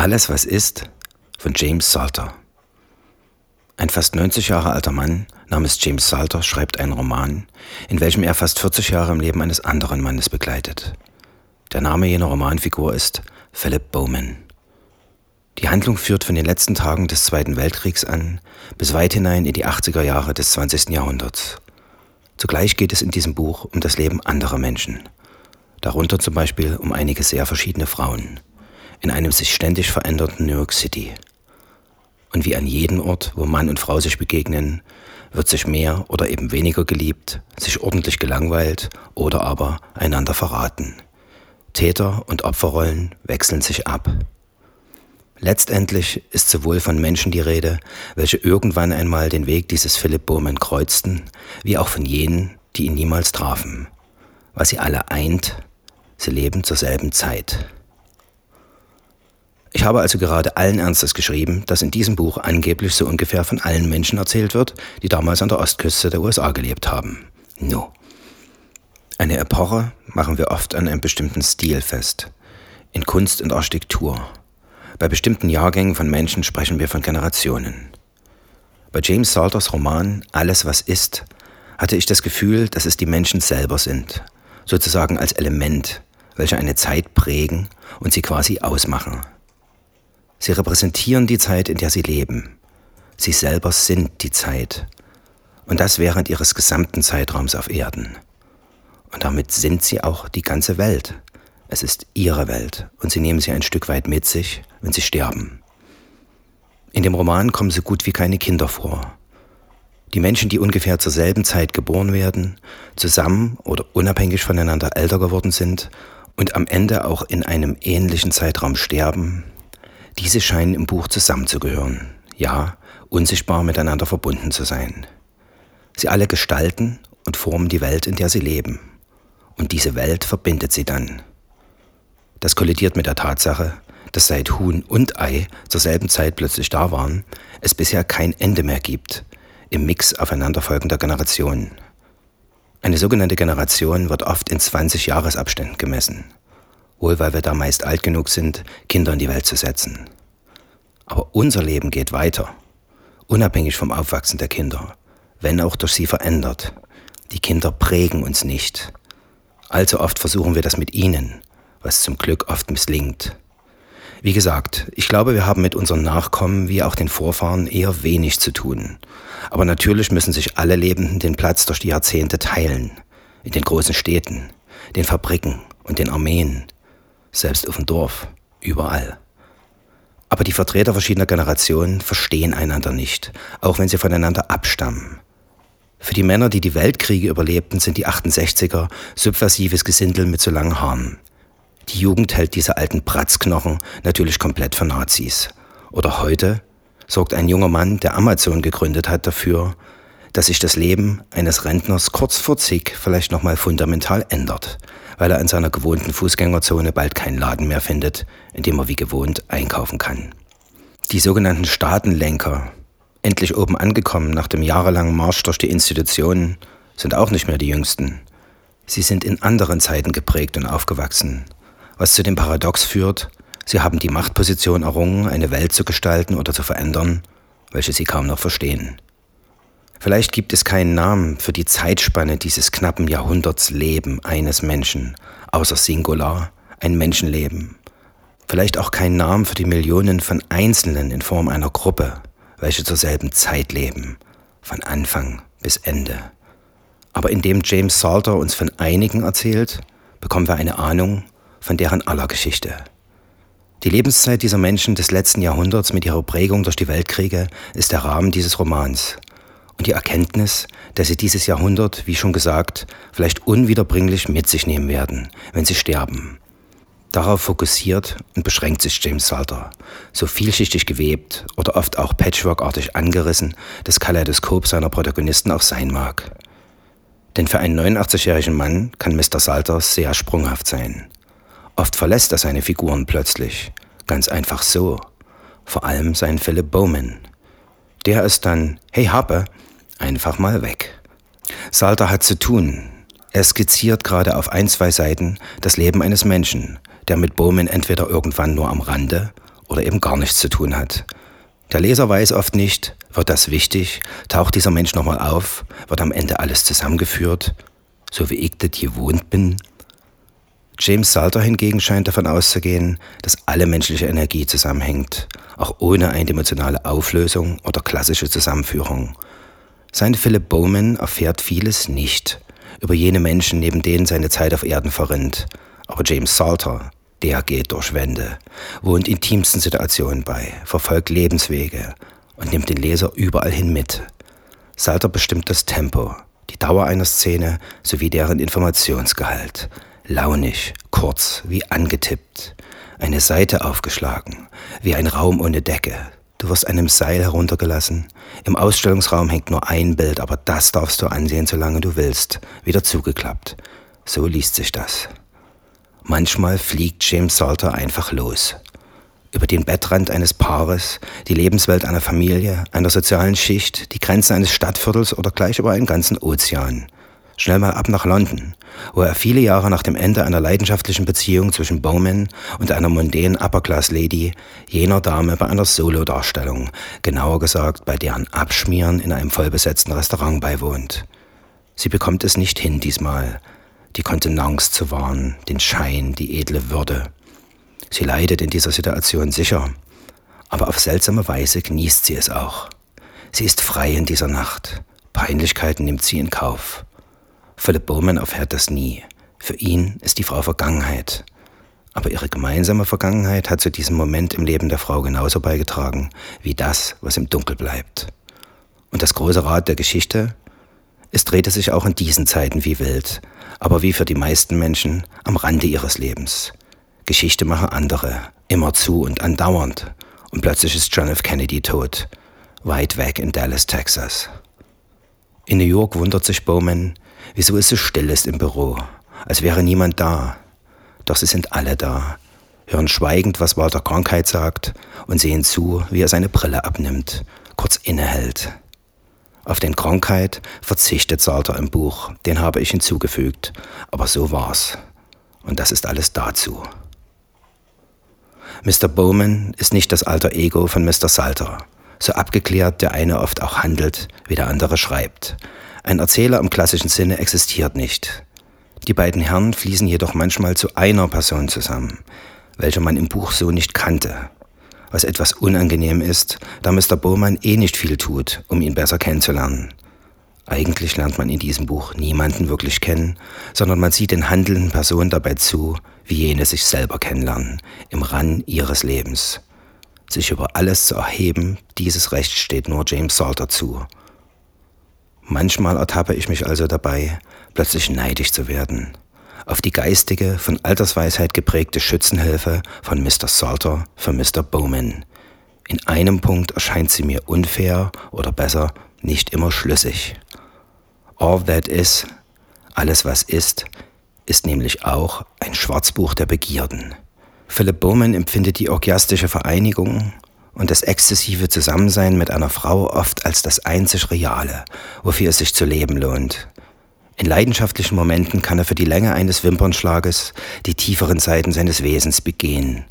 Alles, was ist, von James Salter. Ein fast 90 Jahre alter Mann namens James Salter schreibt einen Roman, in welchem er fast 40 Jahre im Leben eines anderen Mannes begleitet. Der Name jener Romanfigur ist Philip Bowman. Die Handlung führt von den letzten Tagen des Zweiten Weltkriegs an bis weit hinein in die 80er Jahre des 20. Jahrhunderts. Zugleich geht es in diesem Buch um das Leben anderer Menschen, darunter zum Beispiel um einige sehr verschiedene Frauen, in einem sich ständig verändernden New York City. Und wie an jedem Ort, wo Mann und Frau sich begegnen, wird sich mehr oder eben weniger geliebt, sich ordentlich gelangweilt oder aber einander verraten. Täter und Opferrollen wechseln sich ab. Letztendlich ist sowohl von Menschen die Rede, welche irgendwann einmal den Weg dieses Philipp Bowman kreuzten, wie auch von jenen, die ihn niemals trafen. Was sie alle eint, sie leben zur selben Zeit. Ich habe also gerade allen Ernstes geschrieben, dass in diesem Buch angeblich so ungefähr von allen Menschen erzählt wird, die damals an der Ostküste der USA gelebt haben. No. Eine Epoche machen wir oft an einem bestimmten Stil fest. In Kunst und Architektur bei bestimmten Jahrgängen von Menschen sprechen wir von Generationen. Bei James Salters Roman Alles, was ist, hatte ich das Gefühl, dass es die Menschen selber sind, sozusagen als Element, welche eine Zeit prägen und sie quasi ausmachen. Sie repräsentieren die Zeit, in der sie leben. Sie selber sind die Zeit. Und das während ihres gesamten Zeitraums auf Erden. Und damit sind sie auch die ganze Welt. Es ist ihre Welt und sie nehmen sie ein Stück weit mit sich, wenn sie sterben. In dem Roman kommen so gut wie keine Kinder vor. Die Menschen, die ungefähr zur selben Zeit geboren werden, zusammen oder unabhängig voneinander älter geworden sind und am Ende auch in einem ähnlichen Zeitraum sterben, diese scheinen im Buch zusammenzugehören, ja, unsichtbar miteinander verbunden zu sein. Sie alle gestalten und formen die Welt, in der sie leben. Und diese Welt verbindet sie dann. Das kollidiert mit der Tatsache, dass seit Huhn und Ei zur selben Zeit plötzlich da waren, es bisher kein Ende mehr gibt im Mix aufeinanderfolgender Generationen. Eine sogenannte Generation wird oft in 20 Jahresabständen gemessen, wohl weil wir da meist alt genug sind, Kinder in die Welt zu setzen. Aber unser Leben geht weiter, unabhängig vom Aufwachsen der Kinder, wenn auch durch sie verändert. Die Kinder prägen uns nicht. Allzu oft versuchen wir das mit ihnen, was zum Glück oft misslingt. Wie gesagt, ich glaube, wir haben mit unseren Nachkommen wie auch den Vorfahren eher wenig zu tun. Aber natürlich müssen sich alle Lebenden den Platz durch die Jahrzehnte teilen. In den großen Städten, den Fabriken und den Armeen. Selbst auf dem Dorf. Überall. Aber die Vertreter verschiedener Generationen verstehen einander nicht, auch wenn sie voneinander abstammen. Für die Männer, die die Weltkriege überlebten, sind die 68er subversives Gesindel mit so langen Haaren. Die Jugend hält diese alten Bratzknochen natürlich komplett für Nazis. Oder heute sorgt ein junger Mann, der Amazon gegründet hat, dafür, dass sich das Leben eines Rentners kurz vor zig vielleicht nochmal fundamental ändert, weil er in seiner gewohnten Fußgängerzone bald keinen Laden mehr findet, in dem er wie gewohnt einkaufen kann. Die sogenannten Staatenlenker, endlich oben angekommen nach dem jahrelangen Marsch durch die Institutionen, sind auch nicht mehr die jüngsten. Sie sind in anderen Zeiten geprägt und aufgewachsen was zu dem Paradox führt, sie haben die Machtposition errungen, eine Welt zu gestalten oder zu verändern, welche sie kaum noch verstehen. Vielleicht gibt es keinen Namen für die Zeitspanne dieses knappen Jahrhunderts Leben eines Menschen, außer Singular, ein Menschenleben. Vielleicht auch keinen Namen für die Millionen von Einzelnen in Form einer Gruppe, welche zur selben Zeit leben, von Anfang bis Ende. Aber indem James Salter uns von einigen erzählt, bekommen wir eine Ahnung, von deren aller Geschichte. Die Lebenszeit dieser Menschen des letzten Jahrhunderts mit ihrer Prägung durch die Weltkriege ist der Rahmen dieses Romans. Die Erkenntnis, dass sie dieses Jahrhundert, wie schon gesagt, vielleicht unwiederbringlich mit sich nehmen werden, wenn sie sterben. Darauf fokussiert und beschränkt sich James Salter, so vielschichtig gewebt oder oft auch patchworkartig angerissen das Kaleidoskop seiner Protagonisten auch sein mag. Denn für einen 89-jährigen Mann kann Mr. Salter sehr sprunghaft sein. Oft verlässt er seine Figuren plötzlich, ganz einfach so. Vor allem sein Philip Bowman. Der ist dann, hey Harpe, einfach mal weg. Salter hat zu tun. Er skizziert gerade auf ein, zwei Seiten das Leben eines Menschen, der mit Bowman entweder irgendwann nur am Rande oder eben gar nichts zu tun hat. Der Leser weiß oft nicht, wird das wichtig, taucht dieser Mensch nochmal auf, wird am Ende alles zusammengeführt, so wie ich das gewohnt bin. James Salter hingegen scheint davon auszugehen, dass alle menschliche Energie zusammenhängt, auch ohne eindimensionale Auflösung oder klassische Zusammenführung. Sein Philip Bowman erfährt vieles nicht über jene Menschen, neben denen seine Zeit auf Erden verrinnt. Aber James Salter, der geht durch Wände, wohnt intimsten Situationen bei, verfolgt Lebenswege und nimmt den Leser überall hin mit. Salter bestimmt das Tempo, die Dauer einer Szene sowie deren Informationsgehalt. Launig, kurz, wie angetippt. Eine Seite aufgeschlagen, wie ein Raum ohne Decke. Du wirst einem Seil heruntergelassen. Im Ausstellungsraum hängt nur ein Bild, aber das darfst du ansehen, solange du willst. Wieder zugeklappt. So liest sich das. Manchmal fliegt James Salter einfach los. Über den Bettrand eines Paares, die Lebenswelt einer Familie, einer sozialen Schicht, die Grenzen eines Stadtviertels oder gleich über einen ganzen Ozean. Schnell mal ab nach London, wo er viele Jahre nach dem Ende einer leidenschaftlichen Beziehung zwischen Bowman und einer mondänen Upper-Class-Lady, jener Dame bei einer Solodarstellung, genauer gesagt bei deren Abschmieren in einem vollbesetzten Restaurant beiwohnt. Sie bekommt es nicht hin diesmal, die Kontenance zu wahren, den Schein, die edle Würde. Sie leidet in dieser Situation sicher, aber auf seltsame Weise genießt sie es auch. Sie ist frei in dieser Nacht. Peinlichkeiten nimmt sie in Kauf. Philipp Bowman erfährt das nie. Für ihn ist die Frau Vergangenheit. Aber ihre gemeinsame Vergangenheit hat zu diesem Moment im Leben der Frau genauso beigetragen wie das, was im Dunkel bleibt. Und das große Rad der Geschichte? Es drehte sich auch in diesen Zeiten wie wild, aber wie für die meisten Menschen am Rande ihres Lebens. Geschichte machen andere, immerzu und andauernd. Und plötzlich ist John F. Kennedy tot, weit weg in Dallas, Texas. In New York wundert sich Bowman, wieso es so still ist im Büro, als wäre niemand da. Doch sie sind alle da, hören schweigend, was Walter Krankheit sagt und sehen zu, wie er seine Brille abnimmt, kurz innehält, auf den Krankheit verzichtet Salter im Buch, den habe ich hinzugefügt, aber so war's. Und das ist alles dazu. Mr. Bowman ist nicht das alter Ego von Mr. Salter, so abgeklärt der eine oft auch handelt, wie der andere schreibt. Ein Erzähler im klassischen Sinne existiert nicht. Die beiden Herren fließen jedoch manchmal zu einer Person zusammen, welche man im Buch so nicht kannte was etwas unangenehm ist, da Mr. Bowman eh nicht viel tut, um ihn besser kennenzulernen. Eigentlich lernt man in diesem Buch niemanden wirklich kennen, sondern man sieht den handelnden Personen dabei zu, wie jene sich selber kennenlernen, im Rang ihres Lebens. Sich über alles zu erheben, dieses Recht steht nur James Salter zu. Manchmal ertappe ich mich also dabei, plötzlich neidisch zu werden auf die geistige, von Altersweisheit geprägte Schützenhilfe von Mr. Salter für Mr. Bowman. In einem Punkt erscheint sie mir unfair oder besser nicht immer schlüssig. All that is, alles was ist, ist nämlich auch ein Schwarzbuch der Begierden. Philip Bowman empfindet die orgiastische Vereinigung und das exzessive Zusammensein mit einer Frau oft als das einzig Reale, wofür es sich zu leben lohnt. In leidenschaftlichen Momenten kann er für die Länge eines Wimpernschlages die tieferen Seiten seines Wesens begehen.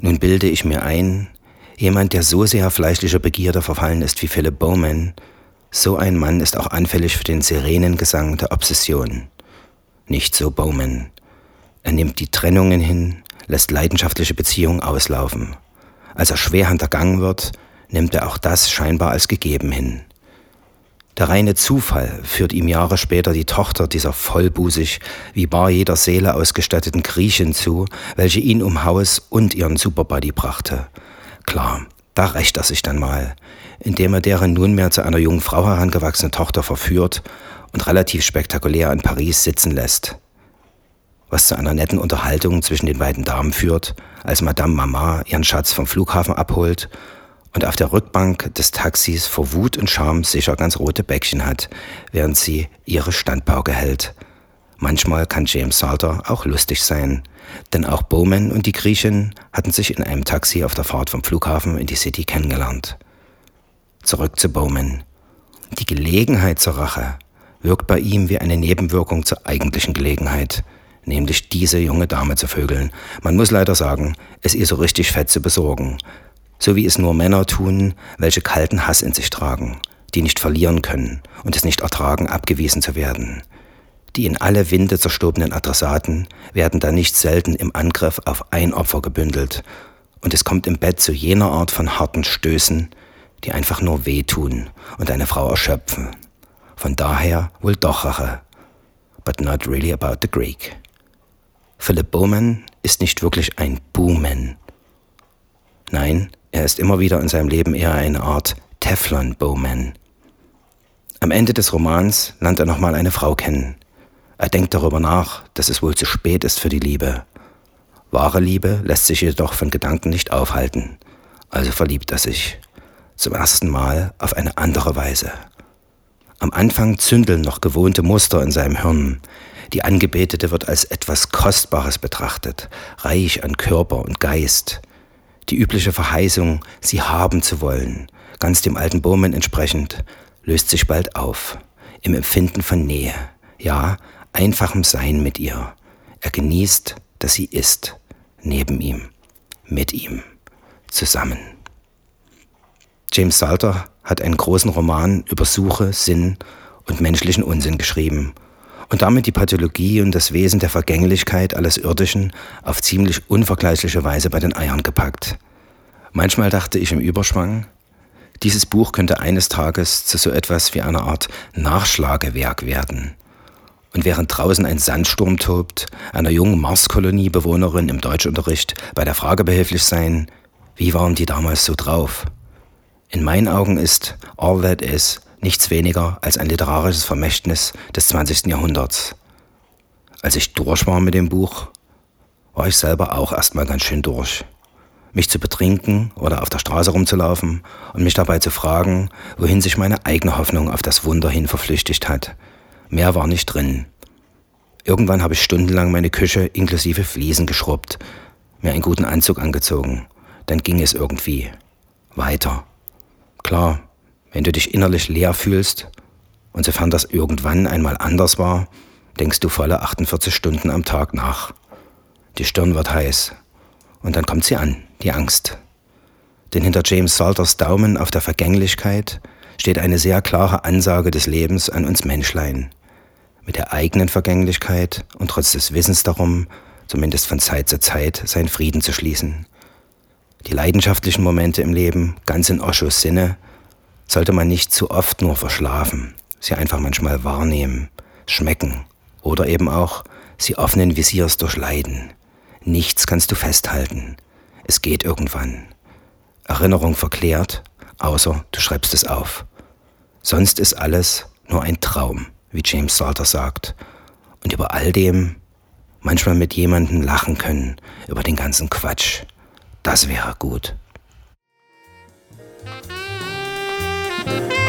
Nun bilde ich mir ein, jemand, der so sehr fleischlicher Begierde verfallen ist wie Philip Bowman, so ein Mann ist auch anfällig für den Sirenengesang der Obsession. Nicht so Bowman. Er nimmt die Trennungen hin, lässt leidenschaftliche Beziehungen auslaufen. Als er schwer hintergangen wird, nimmt er auch das scheinbar als gegeben hin. Der reine Zufall führt ihm Jahre später die Tochter dieser vollbusig, wie bar jeder Seele ausgestatteten Griechin zu, welche ihn um Haus und ihren Superbody brachte. Klar, da rächt er sich dann mal, indem er deren nunmehr zu einer jungen Frau herangewachsene Tochter verführt und relativ spektakulär in Paris sitzen lässt. Was zu einer netten Unterhaltung zwischen den beiden Damen führt, als Madame Mama ihren Schatz vom Flughafen abholt und auf der Rückbank des Taxis vor Wut und Scham sicher ganz rote Bäckchen hat, während sie ihre Standpauke hält. Manchmal kann James Salter auch lustig sein, denn auch Bowman und die Griechin hatten sich in einem Taxi auf der Fahrt vom Flughafen in die City kennengelernt. Zurück zu Bowman. Die Gelegenheit zur Rache wirkt bei ihm wie eine Nebenwirkung zur eigentlichen Gelegenheit, nämlich diese junge Dame zu vögeln. Man muss leider sagen, es ihr so richtig fett zu besorgen. So wie es nur Männer tun, welche kalten Hass in sich tragen, die nicht verlieren können und es nicht ertragen, abgewiesen zu werden. Die in alle Winde zerstobenen Adressaten werden dann nicht selten im Angriff auf ein Opfer gebündelt. Und es kommt im Bett zu jener Art von harten Stößen, die einfach nur wehtun und eine Frau erschöpfen. Von daher wohl doch Rache. But not really about the Greek. Philip Bowman ist nicht wirklich ein Bowman. Nein, er ist immer wieder in seinem Leben eher eine Art Teflon Bowman. Am Ende des Romans lernt er nochmal eine Frau kennen, er denkt darüber nach, dass es wohl zu spät ist für die Liebe. Wahre Liebe lässt sich jedoch von Gedanken nicht aufhalten, also verliebt er sich. Zum ersten Mal auf eine andere Weise. Am Anfang zündeln noch gewohnte Muster in seinem Hirn. Die Angebetete wird als etwas Kostbares betrachtet, reich an Körper und Geist. Die übliche Verheißung, sie haben zu wollen, ganz dem alten Bowman entsprechend, löst sich bald auf, im Empfinden von Nähe, ja, einfachem Sein mit ihr. Er genießt, dass sie ist, neben ihm, mit ihm, zusammen. James Salter hat einen großen Roman über Suche, Sinn und menschlichen Unsinn geschrieben und damit die Pathologie und das Wesen der Vergänglichkeit alles Irdischen auf ziemlich unvergleichliche Weise bei den Eiern gepackt. Manchmal dachte ich im Überschwang, dieses Buch könnte eines Tages zu so etwas wie einer Art Nachschlagewerk werden. Und während draußen ein Sandsturm tobt, einer jungen Marskoloniebewohnerin im Deutschunterricht bei der Frage behilflich sein, wie waren die damals so drauf? In meinen Augen ist All That Is nichts weniger als ein literarisches Vermächtnis des 20. Jahrhunderts. Als ich durch war mit dem Buch, war ich selber auch erstmal ganz schön durch. Mich zu betrinken oder auf der Straße rumzulaufen und mich dabei zu fragen, wohin sich meine eigene Hoffnung auf das Wunder hin verflüchtigt hat – Mehr war nicht drin. Irgendwann habe ich stundenlang meine Küche inklusive Fliesen geschrubbt, mir einen guten Anzug angezogen. Dann ging es irgendwie weiter. Klar, wenn du dich innerlich leer fühlst, und sofern das irgendwann einmal anders war, denkst du volle 48 Stunden am Tag nach. Die Stirn wird heiß. Und dann kommt sie an, die Angst. Denn hinter James Salters Daumen auf der Vergänglichkeit steht eine sehr klare Ansage des Lebens an uns Menschlein mit der eigenen Vergänglichkeit und trotz des Wissens darum, zumindest von Zeit zu Zeit, seinen Frieden zu schließen. Die leidenschaftlichen Momente im Leben, ganz in Oshos Sinne, sollte man nicht zu oft nur verschlafen, sie einfach manchmal wahrnehmen, schmecken oder eben auch sie offenen Visiers durchleiden. Nichts kannst du festhalten. Es geht irgendwann. Erinnerung verklärt, außer du schreibst es auf. Sonst ist alles nur ein Traum wie James Salter sagt. Und über all dem manchmal mit jemandem lachen können, über den ganzen Quatsch. Das wäre gut. Bye.